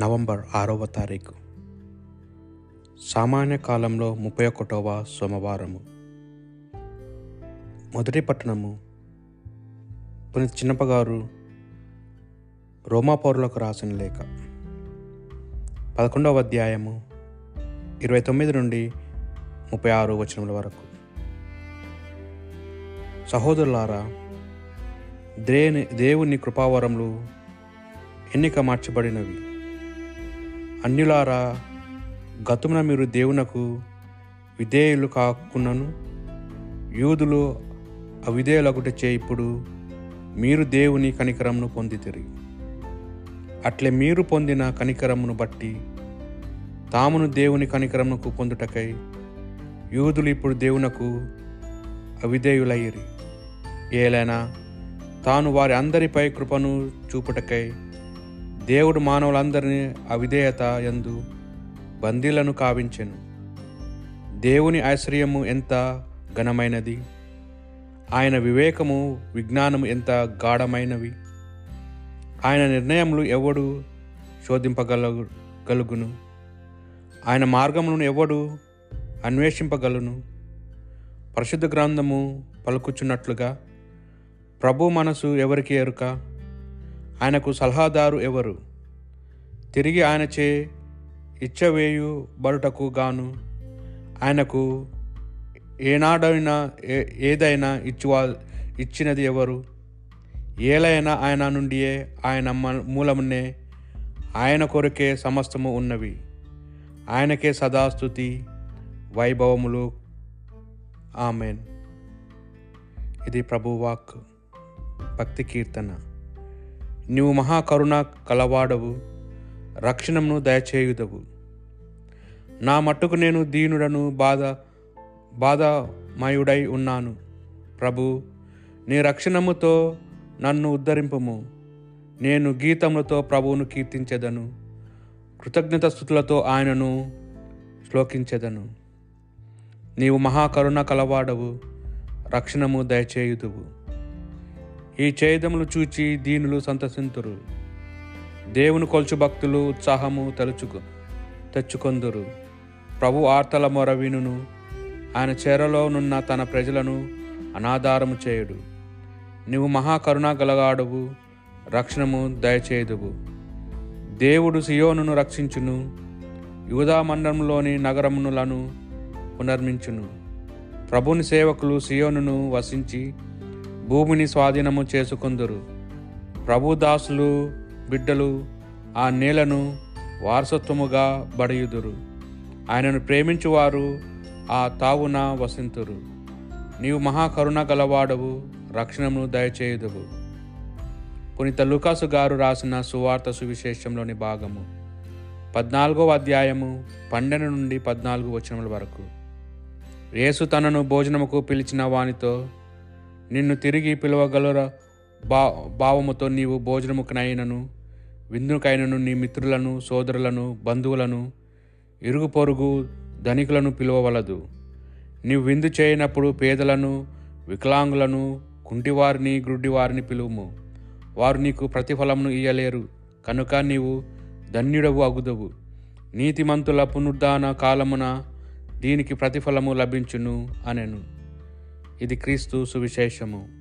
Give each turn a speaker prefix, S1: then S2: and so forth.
S1: November ఆరవ తారీఖు. సామాన్య కాలంలో ముప్పై ఒకటవ సోమవారము. మొదటి పట్టణము పునీత్ చిన్నప్పగారు రోమాపౌరులకు రాసిన లేఖ. పదకొండవ అధ్యాయము ఇరవై తొమ్మిది నుండి ముప్పై ఆరు వచనముల వరకు. సహోదరులారా దేని దేవుని కృపావరములు ఎన్నిక మార్చబడినవి? అన్యులారా గతమున మీరు దేవునకు విధేయులు కాకున్నను యూదులు అవిధేయులగుటచే ఇప్పుడు మీరు దేవుని కనికరమును పొందితిరి. అట్లే మీరు పొందిన కనికరమును బట్టి తామును దేవుని కనికరమునకు పొందుటకై యూదులు ఇప్పుడు దేవునకు అవిధేయులయ్యిరి. ఏలైనా తాను వారి అందరిపై కృపను చూపుటకై దేవుడు మానవులందరినీ అవిధేయత యందు బందీలను కావించెను. దేవుని ఐశ్వర్యము ఎంత ఘనమైనది? ఆయన వివేకము విజ్ఞానము ఎంత గాఢమైనవి? ఆయన నిర్ణయములు ఎవడు శోధింపగలగలుగును? ఆయన మార్గములను ఎవడు అన్వేషింపగలను పరిశుద్ధ గ్రంథము పలుకుచున్నట్లుగా ప్రభు మనసు ఎవరికి ఎరుక? ఆయనకు సలహాదారు ఎవరు? తిరిగి ఆయనచే ఇచ్చవేయు బరుటకు గాను ఆయనకు ఏనాడైనా ఏ- ఏదైనా ఇచ్చువా ఇచ్చినది ఎవరు? ఏలైనా ఆయన నుండియే ఆయన మూలమునే ఆయన కొరకే సమస్తము ఉన్నవి. ఆయనకే సదాస్తుతి వైభవములు. ఆమెన్. ఇది ప్రభువాక్ భక్తి కీర్తన. నీవు మహాకరుణ కలవాడవు రక్షణమును దయచేయుదవు. నా మట్టుకు నేను దీనుడను బాధ బాధమయుడై ఉన్నాను. ప్రభు నీ రక్షణముతో నన్ను ఉద్ధరింపము. నేను గీతములతో ప్రభువును కీర్తించెదను కృతజ్ఞత స్థుతులతో ఆయనను శ్లోకించెదను. నీవు మహాకరుణ కలవాడవు రక్షణము దయచేయుదువు. ఈ చేదములు చూచి దీనులు సంతసింతురు. దేవుని కొల్చు భక్తులు ఉత్సాహము తలుచుకు తెచ్చుకొందురు. ప్రభు ఆర్తల మొర వినును. ఆయన చేరలోనున్న తన ప్రజలను అనాధారము చేయుడు. నీవు మహాకరుణ గలగాడువు. రక్షణము దయచేయుదువు. దేవుడు సియోనును రక్షించును. యూదా మండలంలోని నగరములను పునర్మించును. ప్రభుని సేవకులు సియోనును వసించి భూమిని స్వాధీనము చేసుకుందరు. ప్రభుదాసులు బిడ్డలు ఆ నేలను వారసత్వముగా బడయుదురు. ఆయనను ప్రేమించువారు ఆ తావున వసింతురు. నీవు మహాకరుణ గలవాడవు రక్షణమును దయచేయుదువు. పునీత లుకాసు గారు రాసిన సువార్త సువిశేషంలోని భాగము. పద్నాలుగో అధ్యాయము పన్నెండు నుండి పద్నాలుగు వచనముల వరకు. యేసు తనను భోజనముకు పిలిచిన వానితో నిన్ను తిరిగి పిలవగలర? బా భావముతో నీవు భోజనముకనైనను విందుకైనను నీ మిత్రులను సోదరులను బంధువులను ఇరుగు పొరుగు ధనికులను పిలువవలదు. నీవు విందు చేయనప్పుడు పేదలను వికలాంగులను కుంటివారిని గ్రుడ్డివారిని పిలువుము. వారు నీకు ప్రతిఫలమును ఇయ్యలేరు కనుక నీవు ధన్యుడవు అగుదవు. నీతిమంతుల పునరుద్ధాన కాలమున దీనికి ప్రతిఫలము లభించును అనెను. ఇది క్రీస్తు సువిశేషము.